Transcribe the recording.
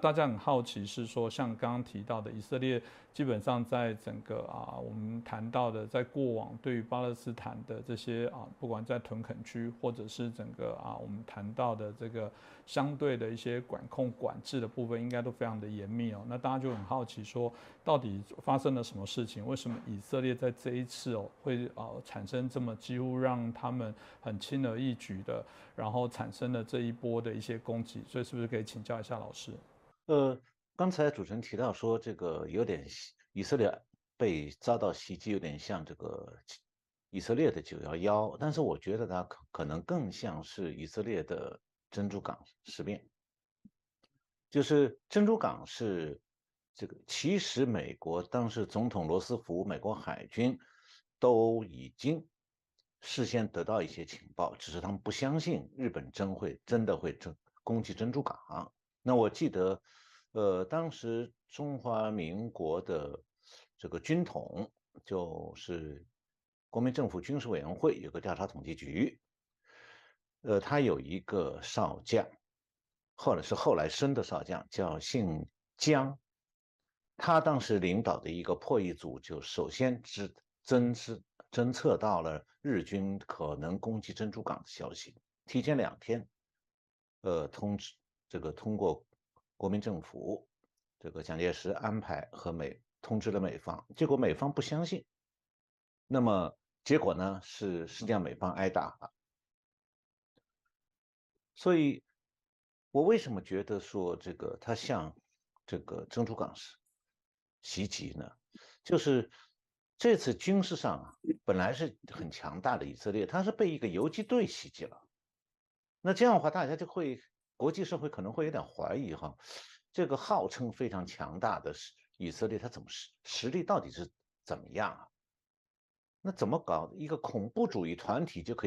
大家很好奇是说，像刚刚提到的，以色列基本上在整个啊，我们谈到的，在过往对于巴勒斯坦的这些啊，不管在屯垦区或者是整个啊，我们谈到的这个相对的一些管控管制的部分，应该都非常的严密哦。那大家就很好奇说，到底发生了什么事情？为什么以色列在这一次哦，会啊产生这么几乎让他们很轻而易举的，然后产生了这一波的一些攻击？所以是不是可以请教一下老师？呃，刚才主持人提到说，这个有点以色列被遭到袭击，有点像这个以色列的九幺幺，但是我觉得它可可能更像是以色列的珍珠港事变。就是珍珠港是这个，其实美国当时总统罗斯福，美国海军都已经事先得到一些情报，只是他们不相信日本真会真的会攻攻击珍珠港。那我记得。呃，当时中华民国的这个军统就是国民政府军事委员会有个调查统计局，呃，他有一个少将，或者是后来升的少将，叫姓江，他当时领导的一个破译组就首先知侦知侦测到了日军可能攻击珍珠港的消息，提前两天，呃，通知这个通过。国民政府这个蒋介石安排和美通知了美方，结果美方不相信。那么结果呢？是实际上美方挨打了。所以，我为什么觉得说这个它像这个珍珠港是袭击呢？就是这次军事上啊，本来是很强大的以色列，它是被一个游击队袭击了。那这样的话，大家就会。国际社会可能会有点怀疑哈，这个号称非常强大的以色列，它怎么实实力到底是怎么样啊？那怎么搞一个恐怖主义团体就可以？